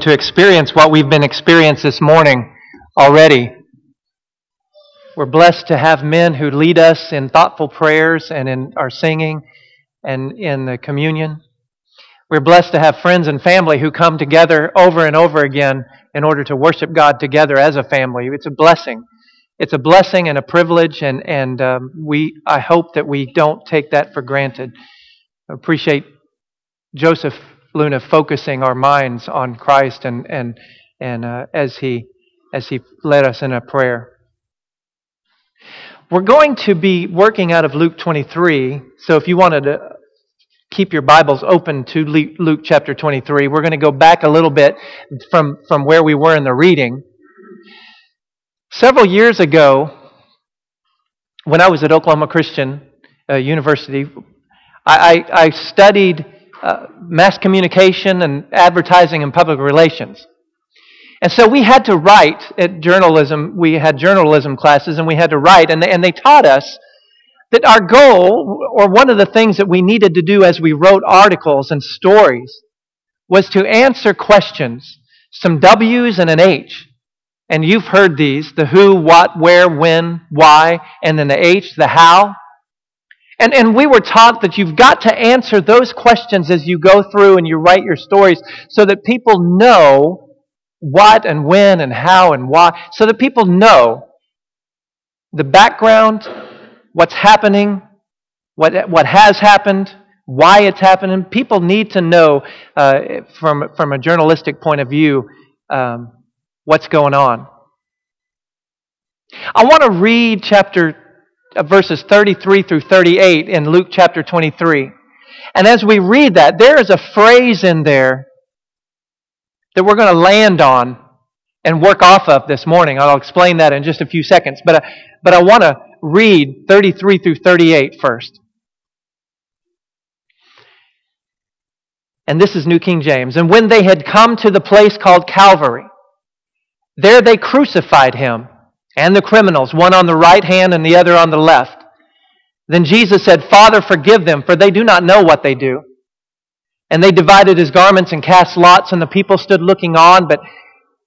to experience what we've been experienced this morning already. We're blessed to have men who lead us in thoughtful prayers and in our singing and in the communion. We're blessed to have friends and family who come together over and over again in order to worship God together as a family. It's a blessing. It's a blessing and a privilege, and, and um, we, I hope that we don't take that for granted. I appreciate Joseph Luna focusing our minds on Christ and, and, and uh, as, he, as he led us in a prayer. We're going to be working out of Luke 23, so if you wanted to keep your Bibles open to Luke chapter 23, we're going to go back a little bit from, from where we were in the reading. Several years ago, when I was at Oklahoma Christian uh, University, I, I, I studied uh, mass communication and advertising and public relations. And so we had to write at journalism. We had journalism classes and we had to write. And they, and they taught us that our goal, or one of the things that we needed to do as we wrote articles and stories, was to answer questions, some W's and an H. And you've heard these the who, what, where, when, why, and then the H, the how. And, and we were taught that you've got to answer those questions as you go through and you write your stories so that people know what and when and how and why, so that people know the background, what's happening, what, what has happened, why it's happening. People need to know uh, from, from a journalistic point of view um, what's going on. I want to read chapter verses 33 through 38 in Luke chapter 23. And as we read that, there is a phrase in there that we're going to land on and work off of this morning. I'll explain that in just a few seconds. But, uh, but I want to read 33 through 38 first. And this is New King James. And when they had come to the place called Calvary, there they crucified him and the criminals, one on the right hand and the other on the left. Then Jesus said, Father, forgive them, for they do not know what they do. And they divided his garments and cast lots, and the people stood looking on, but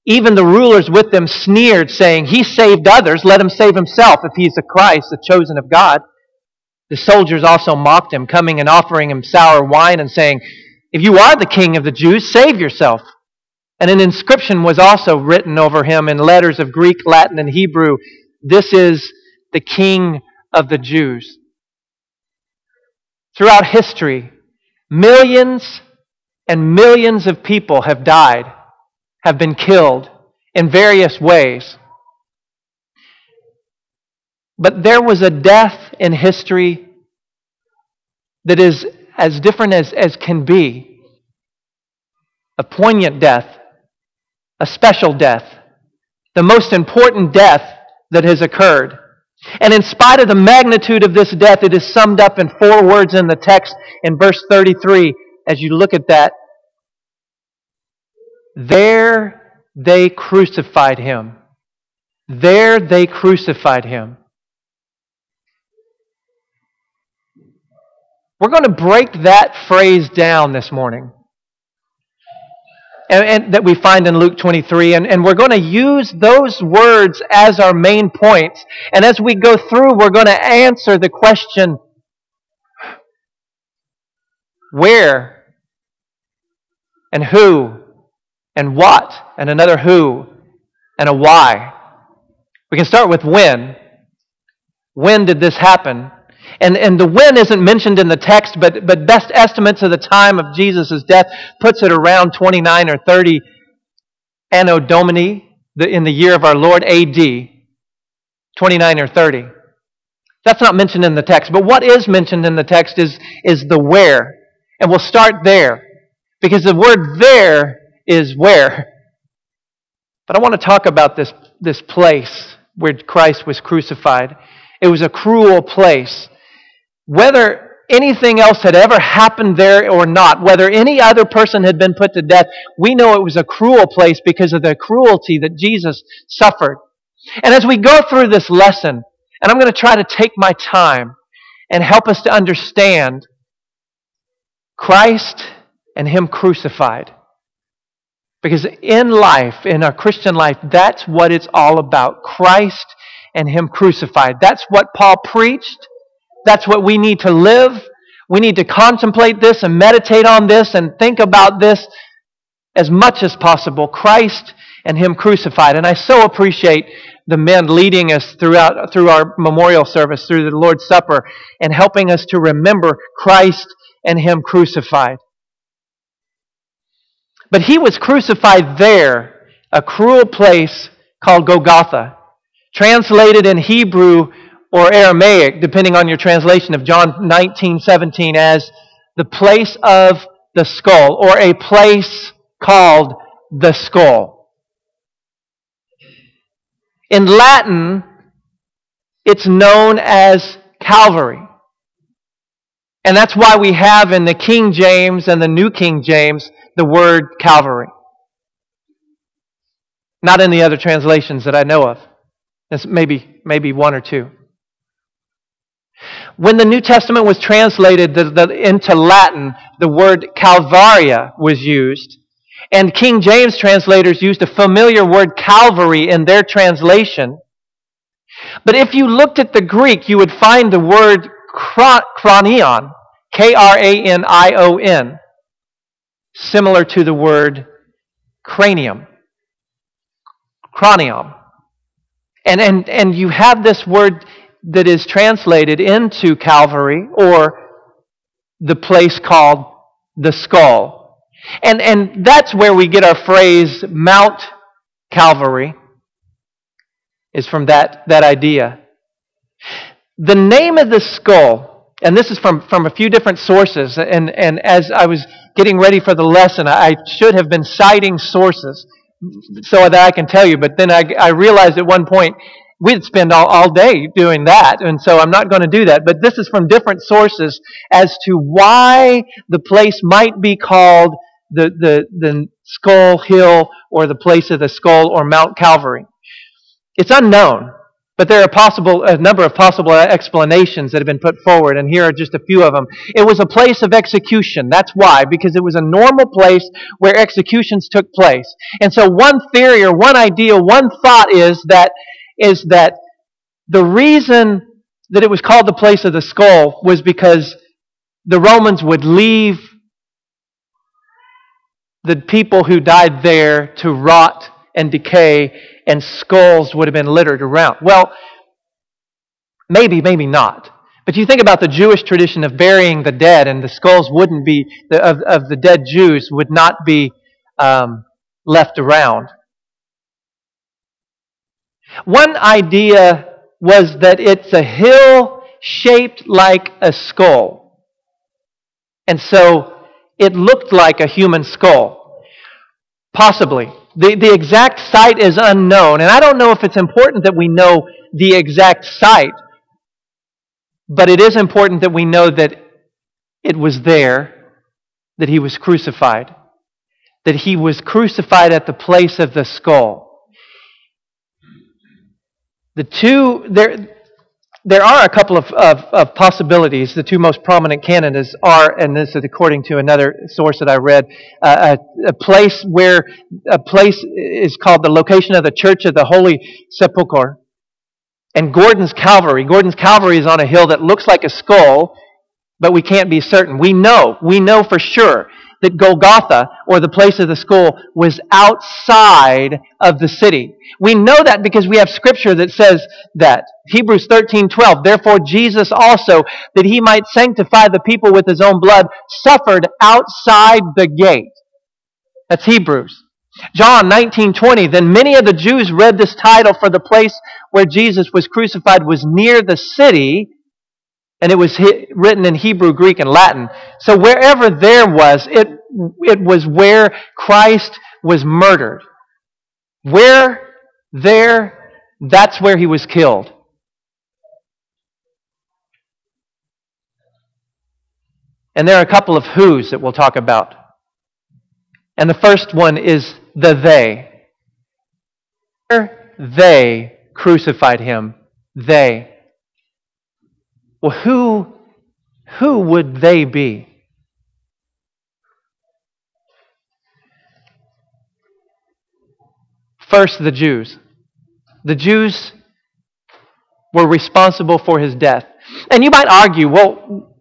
even the rulers with them sneered, saying, He saved others, let him save himself, if he is the Christ, the chosen of God. The soldiers also mocked him, coming and offering him sour wine, and saying, If you are the king of the Jews, save yourself. And an inscription was also written over him in letters of Greek, Latin, and Hebrew This is the King of the Jews. Throughout history, millions and millions of people have died, have been killed in various ways. But there was a death in history that is as different as, as can be a poignant death a special death, the most important death that has occurred. And in spite of the magnitude of this death, it is summed up in four words in the text in verse 33 as you look at that. There they crucified him. There they crucified him. We're going to break that phrase down this morning and, and, that we find in Luke 23. And, and we're going to use those words as our main points. And as we go through, we're going to answer the question where and who and what and another who and a why. We can start with when. When did this happen? And, and the when isn't mentioned in the text, but, but best estimates of the time of Jesus' death puts it around 29 or 30 Anno Domini, the, in the year of our Lord AD. 29 or 30. That's not mentioned in the text. But what is mentioned in the text is, is the where. And we'll start there. Because the word there is where. But I want to talk about this, this place where Christ was crucified. It was a cruel place whether anything else had ever happened there or not, whether any other person had been put to death, we know it was a cruel place because of the cruelty that Jesus suffered. And as we go through this lesson, and I'm going to try to take my time and help us to understand Christ and Him crucified. Because in life, in our Christian life, that's what it's all about Christ and Him crucified. That's what Paul preached. That's what we need to live. We need to contemplate this and meditate on this and think about this as much as possible Christ and Him crucified. And I so appreciate the men leading us throughout through our memorial service, through the Lord's Supper, and helping us to remember Christ and Him crucified. But he was crucified there, a cruel place called Golgotha, translated in Hebrew or Aramaic, depending on your translation of John 19, 17, as the place of the skull, or a place called the skull. In Latin, it's known as Calvary. And that's why we have in the King James and the New King James the word Calvary. Not in the other translations that I know of. There's maybe, maybe one or two. When the New Testament was translated the, the, into Latin, the word Calvaria was used. And King James translators used a familiar word Calvary in their translation. But if you looked at the Greek, you would find the word kranion, K R A N I O N similar to the word cranium. Cranium. And, and, and you have this word that is translated into Calvary or the place called the skull. And, and that's where we get our phrase Mount Calvary, is from that, that idea. The name of the skull, and this is from, from a few different sources, and, and as I was getting ready for the lesson, I should have been citing sources so that I can tell you. But then I, I realized at one point we'd spend all, all day doing that, and so I'm not going to do that. But this is from different sources as to why the place might be called the, the, the Skull Hill or the place of the skull or Mount Calvary. It's unknown. But there are possible, a number of possible explanations that have been put forward, and here are just a few of them. It was a place of execution. That's why, because it was a normal place where executions took place. And so one theory or one idea, one thought is that, is that the reason that it was called the place of the skull was because the Romans would leave the people who died there to rot and decay and skulls would have been littered around. Well, maybe, maybe not. But you think about the Jewish tradition of burying the dead, and the skulls wouldn't be, of, of the dead Jews would not be um, left around. One idea was that it's a hill shaped like a skull. And so it looked like a human skull. Possibly. The, the exact site is unknown, and I don't know if it's important that we know the exact site, but it is important that we know that it was there, that he was crucified, that he was crucified at the place of the skull. The two, there, there are a couple of, of, of, possibilities. The two most prominent canons are, and this is according to another source that I read, uh, a, a, place where a place is called the location of the Church of the Holy Sepulchre, and Gordon's Calvary. Gordon's Calvary is on a hill that looks like a skull, but we can't be certain. We know, we know for sure that Golgotha, or the place of the skull, was outside of the city. We know that because we have scripture that says that. Hebrews 13, 12. Therefore Jesus also, that he might sanctify the people with his own blood, suffered outside the gate. That's Hebrews. John 19:20 Then many of the Jews read this title for the place where Jesus was crucified was near the city and it was written in Hebrew, Greek, and Latin. So wherever there was, it, it was where Christ was murdered. Where there, that's where he was killed. And there are a couple of who's that we'll talk about. And the first one is the they. Where They crucified him. They. Well, who, who would they be? First, the Jews. The Jews were responsible for his death. And you might argue, well,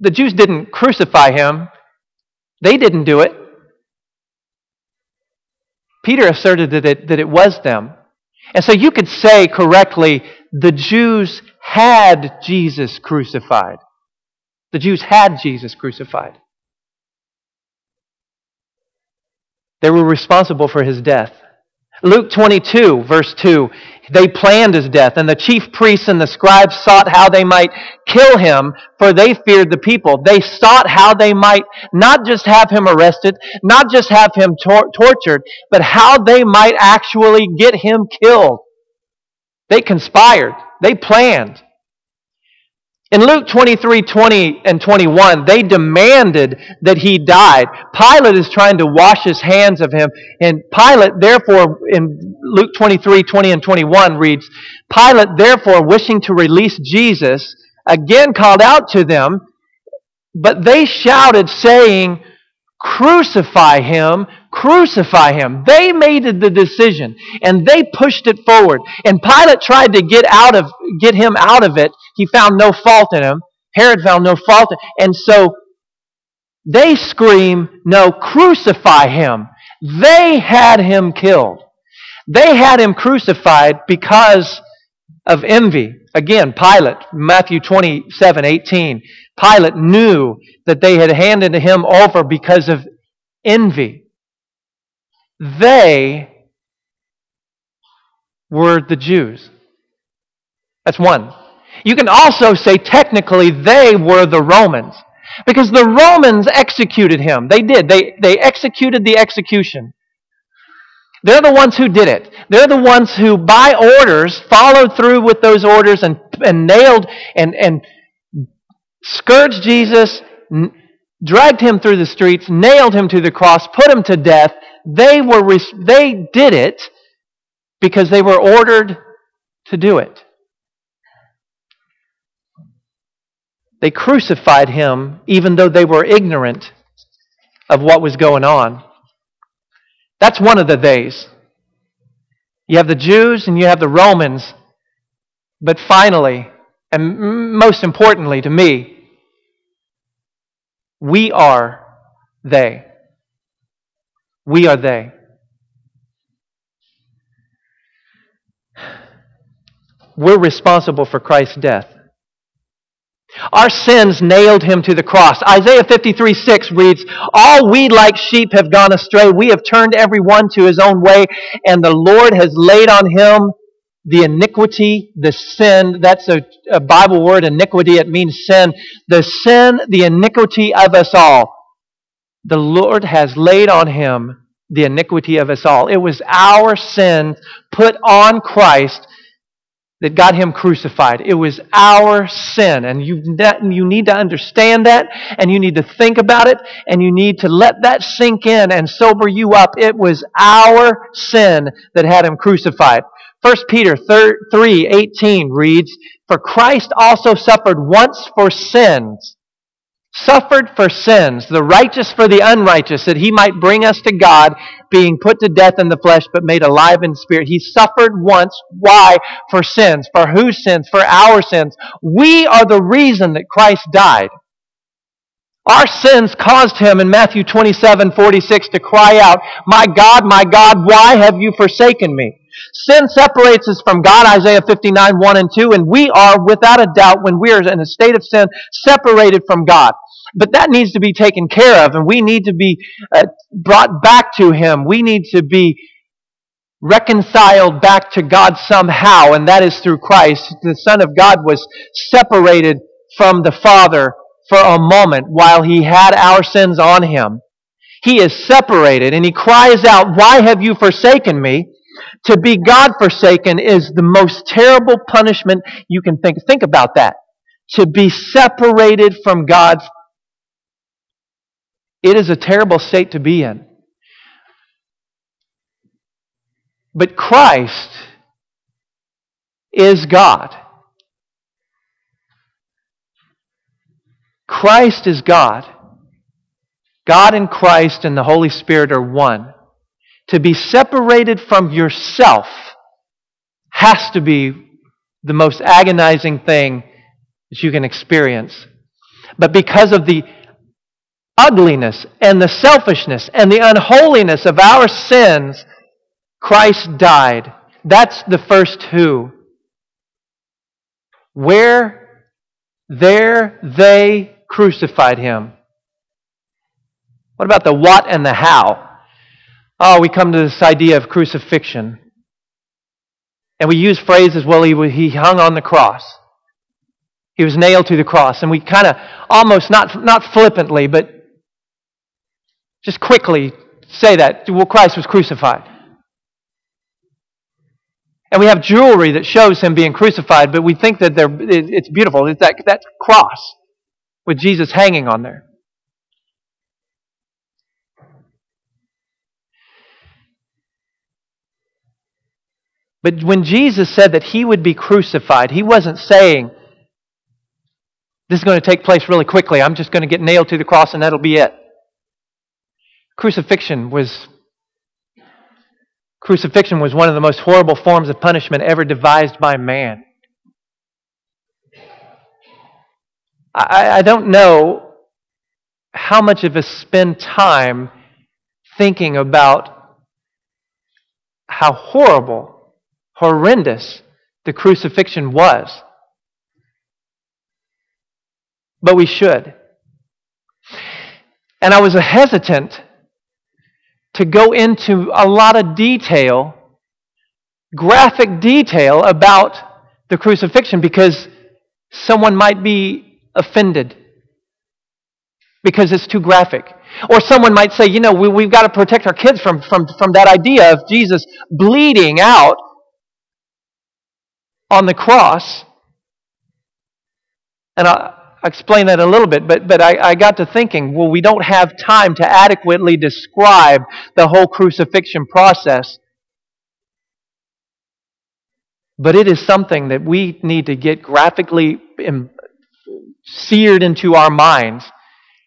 the Jews didn't crucify him, they didn't do it. Peter asserted that it, that it was them. And so you could say correctly, the Jews had Jesus crucified. The Jews had Jesus crucified. They were responsible for his death. Luke 22, verse 2, they planned his death, and the chief priests and the scribes sought how they might kill him, for they feared the people. They sought how they might not just have him arrested, not just have him tor- tortured, but how they might actually get him killed. They conspired. They planned. In Luke 23, 20 and 21, they demanded that he died. Pilate is trying to wash his hands of him. And Pilate, therefore, in Luke 23, 20 and 21 reads, Pilate, therefore, wishing to release Jesus, again called out to them, but they shouted, saying, Crucify him, crucify him. They made the decision and they pushed it forward. And Pilate tried to get out of get him out of it. He found no fault in him. Herod found no fault. And so they scream, "No, crucify him." They had him killed. They had him crucified because of envy. Again, Pilate, Matthew 27, 18. Pilate knew that they had handed him over because of envy. They were the Jews. That's one. You can also say technically they were the Romans. Because the Romans executed him. They did. They, they executed the execution. They're the ones who did it. They're the ones who, by orders, followed through with those orders and, and nailed and, and scourged Jesus, n- dragged him through the streets, nailed him to the cross, put him to death. They, were, they did it because they were ordered to do it. They crucified him even though they were ignorant of what was going on. That's one of the days. You have the Jews and you have the Romans. But finally, and most importantly to me, we are they. We are they. We're responsible for Christ's death. Our sins nailed him to the cross. Isaiah 53 6 reads, All we like sheep have gone astray. We have turned every one to his own way, and the Lord has laid on him the iniquity, the sin. That's a, a Bible word, iniquity. It means sin. The sin, the iniquity of us all. The Lord has laid on him the iniquity of us all. It was our sin put on Christ that got him crucified. It was our sin. And you, you need to understand that, and you need to think about it, and you need to let that sink in and sober you up. It was our sin that had him crucified. 1 Peter 3 18 reads, For Christ also suffered once for sins suffered for sins, the righteous for the unrighteous, that he might bring us to God, being put to death in the flesh, but made alive in spirit. He suffered once. Why? For sins. For whose sins? For our sins. We are the reason that Christ died. Our sins caused him in Matthew 27, 46 to cry out, My God, my God, why have you forsaken me? Sin separates us from God, Isaiah 59, 1 and 2, and we are, without a doubt, when we are in a state of sin, separated from God. But that needs to be taken care of, and we need to be uh, brought back to Him. We need to be reconciled back to God somehow, and that is through Christ. The Son of God was separated from the Father for a moment while He had our sins on Him. He is separated, and He cries out, Why have you forsaken me? To be God forsaken is the most terrible punishment you can think. Think about that. To be separated from God, it is a terrible state to be in. But Christ is God. Christ is God. God and Christ and the Holy Spirit are one. To be separated from yourself has to be the most agonizing thing that you can experience. But because of the ugliness and the selfishness and the unholiness of our sins, Christ died. That's the first who. Where, there, they crucified him. What about the what and the how? Oh, we come to this idea of crucifixion. And we use phrases, well, he, he hung on the cross. He was nailed to the cross. And we kind of almost, not, not flippantly, but just quickly say that. Well, Christ was crucified. And we have jewelry that shows him being crucified, but we think that it's beautiful. It's that, that cross with Jesus hanging on there. But when Jesus said that he would be crucified, he wasn't saying, This is going to take place really quickly. I'm just going to get nailed to the cross and that'll be it. Crucifixion was Crucifixion was one of the most horrible forms of punishment ever devised by man. I, I don't know how much of us spend time thinking about how horrible horrendous the crucifixion was. But we should. And I was hesitant to go into a lot of detail, graphic detail about the crucifixion because someone might be offended because it's too graphic. Or someone might say, you know, we, have got to protect our kids from, from, from that idea of Jesus bleeding out on the cross. And I, will explain that a little bit, but, but I, I got to thinking, well, we don't have time to adequately describe the whole crucifixion process. But it is something that we need to get graphically seared into our minds.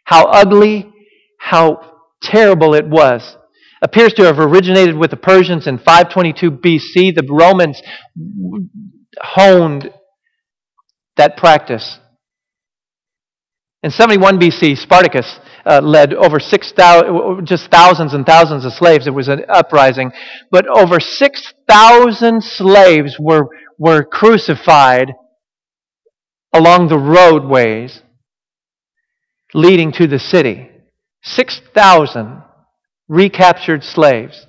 How ugly, how terrible it was. Appears to have originated with the Persians in 522 BC. The Romans honed that practice. In 71 BC, Spartacus uh, led over 6,000, just thousands and thousands of slaves. It was an uprising. But over 6,000 slaves were, were crucified along the roadways leading to the city. 6,000 recaptured slaves.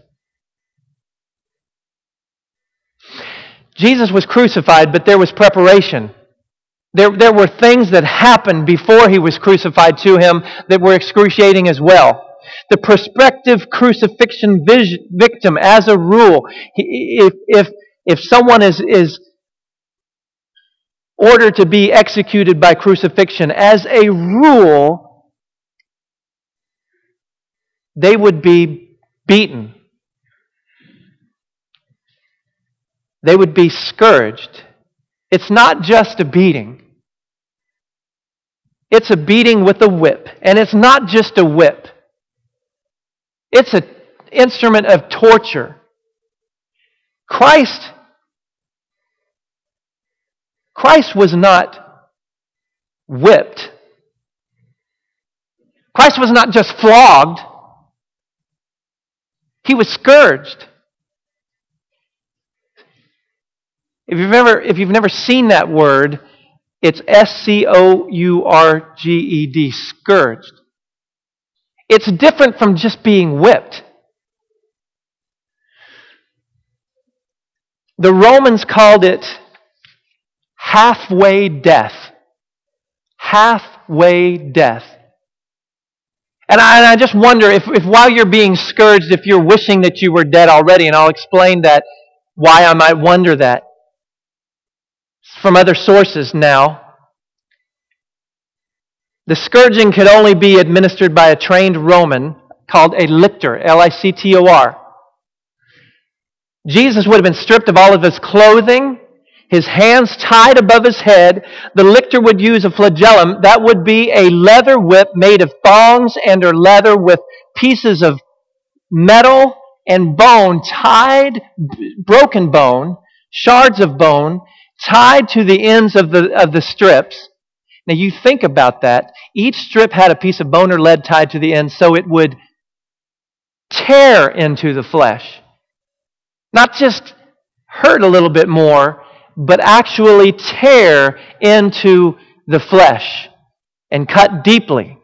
Jesus was crucified, but there was preparation. There, there were things that happened before he was crucified to him that were excruciating as well. The prospective crucifixion victim, as a rule, if, if, if someone is, is ordered to be executed by crucifixion, as a rule, they would be beaten they would be scourged. It's not just a beating. It's a beating with a whip. And it's not just a whip. It's an instrument of torture. Christ Christ was not whipped. Christ was not just flogged. He was scourged. If you've ever, if you've never seen that word, it's S C O U R G E D, scourged. It's different from just being whipped. The Romans called it halfway death. Halfway death. And I, and I, just wonder if, if while you're being scourged, if you're wishing that you were dead already, and I'll explain that, why I might wonder that from other sources now. The scourging could only be administered by a trained Roman called a lictor, L I C T O R. Jesus would have been stripped of all of his clothing, his hands tied above his head. The lictor would use a flagellum. That would be a leather whip made of thongs and or leather with pieces of metal and bone tied, broken bone, shards of bone tied to the ends of the, of the strips. Now you think about that. Each strip had a piece of bone or lead tied to the end so it would tear into the flesh. Not just hurt a little bit more, but actually tear into the flesh and cut deeply.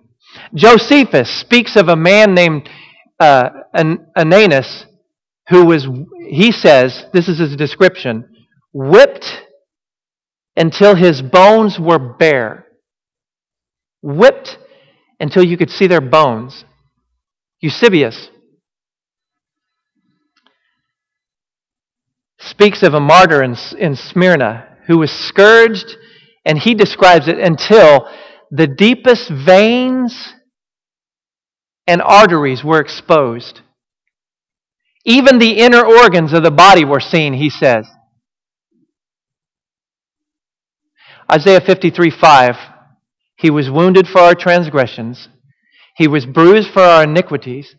Josephus speaks of a man named uh, Ananias who was, he says, this is his description, whipped until his bones were bare. Whipped until you could see their bones. Eusebius speaks of a martyr in, in Smyrna who was scourged, and he describes it until the deepest veins and arteries were exposed. Even the inner organs of the body were seen, he says. Isaiah 53 5. He was wounded for our transgressions, he was bruised for our iniquities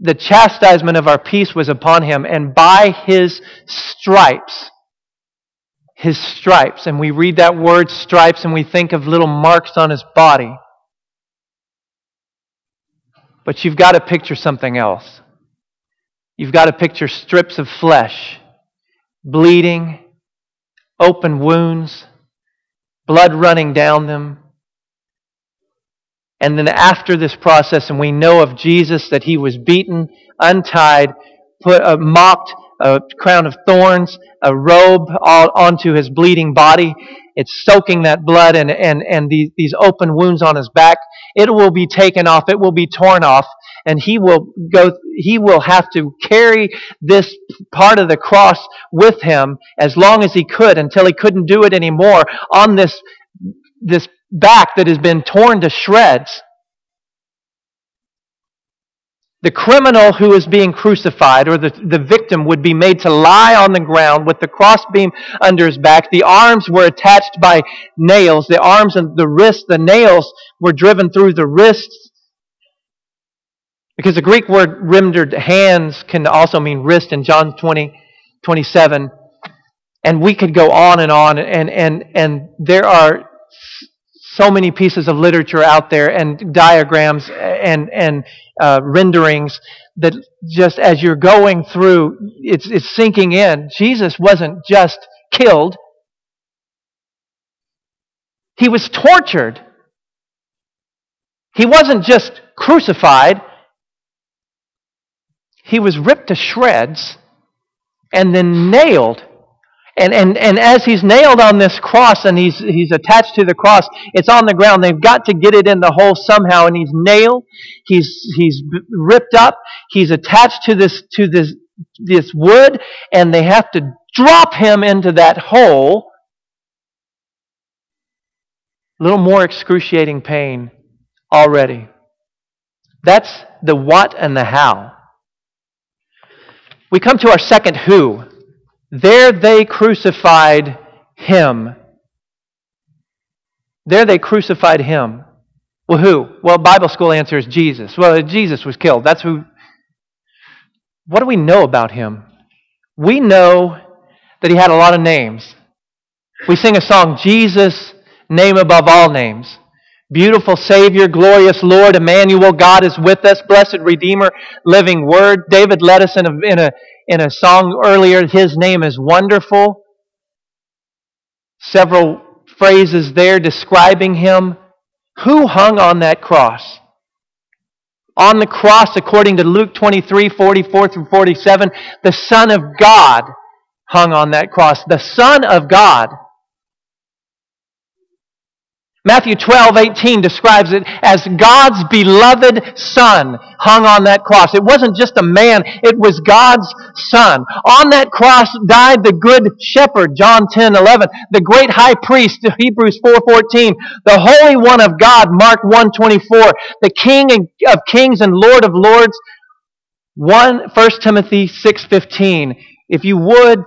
the chastisement of our peace was upon him, and by his stripes, his stripes, and we read that word stripes and we think of little marks on his body. But you've got to picture something else. You've got to picture strips of flesh, bleeding, open wounds, blood running down them, and then after this process, and we know of Jesus that he was beaten, untied, put uh, mocked, a crown of thorns, a robe all onto his bleeding body. It's soaking that blood and, and, and these, these open wounds on his back. It will be taken off. It will be torn off. And he will go, he will have to carry this part of the cross with him as long as he could until he couldn't do it anymore on this, this back that has been torn to shreds. The criminal who is being crucified, or the, the victim, would be made to lie on the ground with the crossbeam under his back. The arms were attached by nails. The arms and the wrists, the nails were driven through the wrists. Because the Greek word rendered hands can also mean wrist in John 20, 27. And we could go on and on, and, and, and there are so many pieces of literature out there and diagrams and, and uh, renderings that just as you're going through, it's, it's sinking in. Jesus wasn't just killed, he was tortured. He wasn't just crucified, he was ripped to shreds and then nailed and, and, and as he's nailed on this cross and he's, he's attached to the cross, it's on the ground. They've got to get it in the hole somehow. And he's nailed. He's, he's ripped up. He's attached to this, to this, this wood. And they have to drop him into that hole. A little more excruciating pain already. That's the what and the how. We come to our second who. There they crucified him. There they crucified him. Well, who? Well, Bible school answer is Jesus. Well, Jesus was killed. That's who. What do we know about him? We know that he had a lot of names. We sing a song, Jesus, name above all names. Beautiful Savior, glorious Lord, Emmanuel, God is with us, blessed Redeemer, living Word. David led us in a, in a, in a song earlier, His name is wonderful. Several phrases there describing Him. Who hung on that cross? On the cross, according to Luke 23 44 through 47, the Son of God hung on that cross. The Son of God. Matthew 12, 18 describes it as God's beloved Son hung on that cross. It wasn't just a man, it was God's Son. On that cross died the Good Shepherd, John 10, 11. The great high priest, Hebrews 4, 14. The Holy One of God, Mark 1, 24. The King of kings and Lord of lords, 1, 1 Timothy 6, 15. If you would,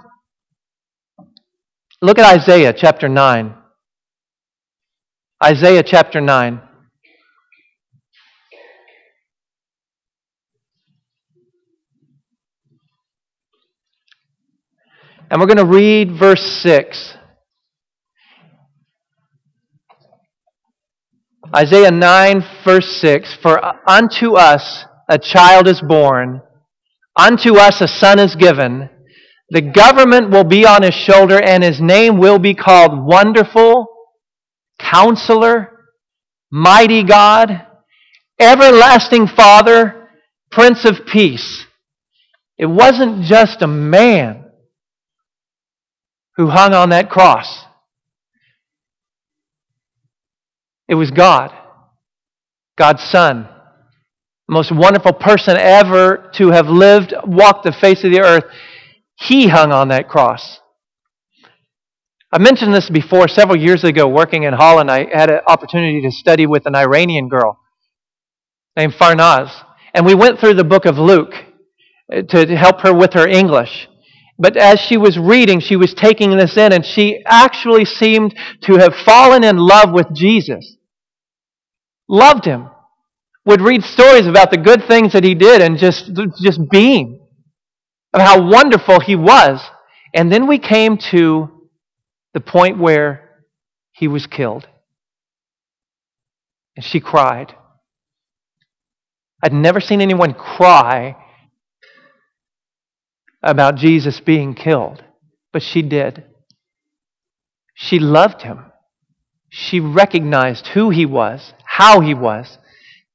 look at Isaiah chapter 9. Isaiah chapter 9. And we're going to read verse 6. Isaiah 9, verse 6 For unto us a child is born, unto us a son is given. The government will be on his shoulder, and his name will be called Wonderful, Counselor, Mighty God, Everlasting Father, Prince of Peace. It wasn't just a man who hung on that cross. It was God, God's Son, most wonderful person ever to have lived, walked the face of the earth. He hung on that cross. I mentioned this before several years ago working in Holland. I had an opportunity to study with an Iranian girl named Farnaz. And we went through the book of Luke uh, to help her with her English. But as she was reading, she was taking this in, and she actually seemed to have fallen in love with Jesus. Loved him. Would read stories about the good things that he did and just, just beam of how wonderful he was. And then we came to the point where he was killed. And she cried. I'd never seen anyone cry about Jesus being killed, but she did. She loved him. She recognized who he was, how he was.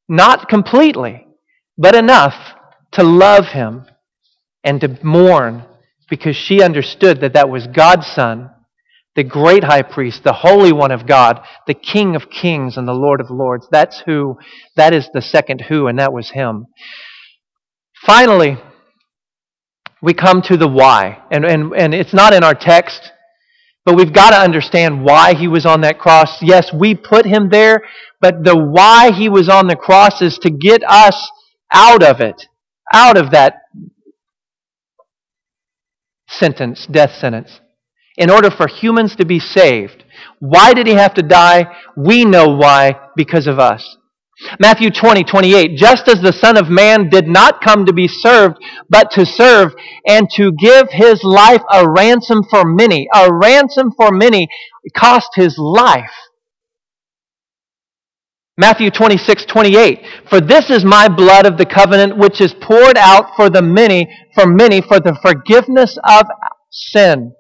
Not completely, but enough to love him and to mourn because she understood that that was God's Son, the great high priest, the Holy One of God, the King of kings and the Lord of lords. That's who, that is the second who, and that was him. Finally, we come to the why. And, and, and it's not in our text, but we've got to understand why he was on that cross. Yes, we put him there, but the why he was on the cross is to get us out of it, out of that sentence, death sentence, in order for humans to be saved. Why did he have to die? We know why, because of us. Matthew 20, 28. Just as the Son of Man did not come to be served, but to serve and to give his life a ransom for many. A ransom for many cost his life. Matthew 26, 28. For this is my blood of the covenant which is poured out for the many, for many, for the forgiveness of sin.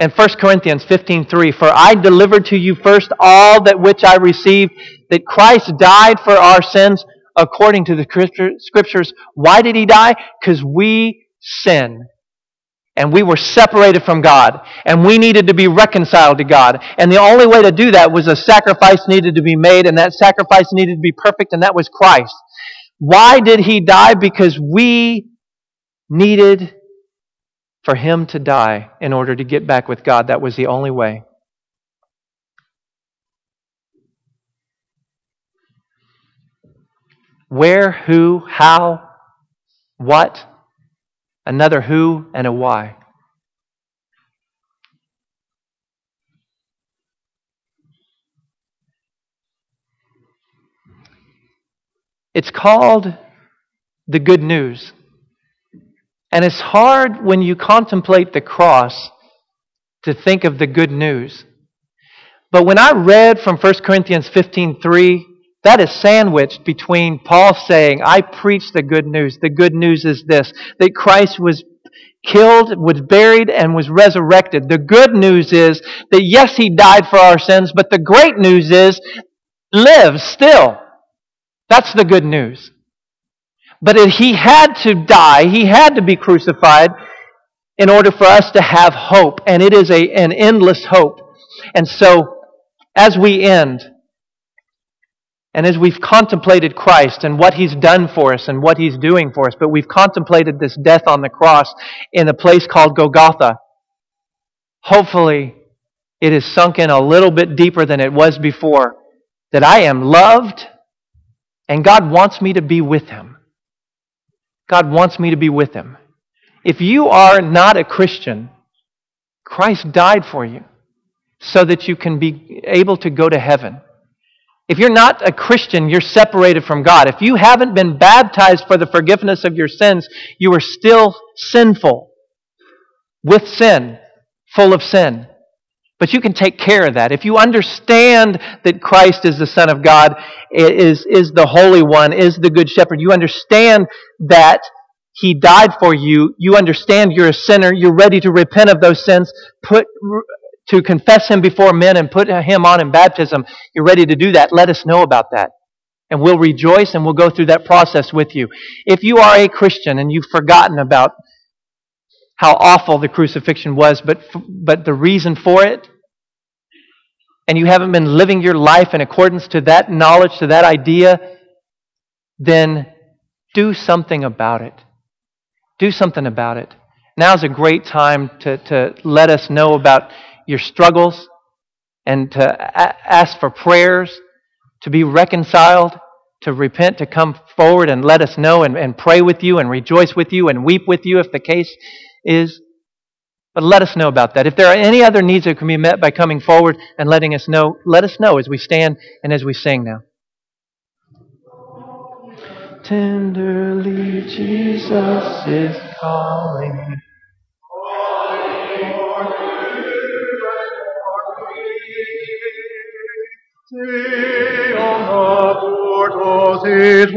And 1 Corinthians 15:3 For I delivered to you first all that which I received that Christ died for our sins according to the scriptures. Why did he die? Cuz we sin. And we were separated from God. And we needed to be reconciled to God. And the only way to do that was a sacrifice needed to be made. And that sacrifice needed to be perfect. And that was Christ. Why did he die? Because we needed for him to die in order to get back with God. That was the only way. Where, who, how, what, another who, and a why. It's called the good news. And it's hard when you contemplate the cross to think of the good news. But when I read from 1 Corinthians 15:3, that is sandwiched between Paul saying, I preach the good news. The good news is this that Christ was killed, was buried, and was resurrected. The good news is that yes, he died for our sins, but the great news is lives still. That's the good news. But he had to die, he had to be crucified in order for us to have hope. And it is a, an endless hope. And so, as we end, and as we've contemplated Christ and what He's done for us and what He's doing for us, but we've contemplated this death on the cross in a place called Golgotha, hopefully it has sunk in a little bit deeper than it was before that I am loved and God wants me to be with Him. God wants me to be with him. If you are not a Christian, Christ died for you so that you can be able to go to heaven. If you're not a Christian, you're separated from God. If you haven't been baptized for the forgiveness of your sins, you are still sinful, with sin, full of sin. But you can take care of that. If you understand that Christ is the Son of God, is, is the Holy One, is the Good Shepherd, you understand that He died for you, you understand you're a sinner, you're ready to repent of those sins, put, to confess Him before men and put Him on in baptism, you're ready to do that, let us know about that. And we'll rejoice and we'll go through that process with you. If you are a Christian and you've forgotten about how awful the crucifixion was, but, but the reason for it, and you haven't been living your life in accordance to that knowledge, to that idea, then do something about it. Do something about it. Now is a great time to, to let us know about your struggles and to a- ask for prayers, to be reconciled, to repent, to come forward and let us know and, and pray with you and rejoice with you and weep with you if the case is. But let us know about that. If there are any other needs that can be met by coming forward and letting us know, let us know as we stand and as we sing now. Tenderly, Jesus is calling. See on the portals his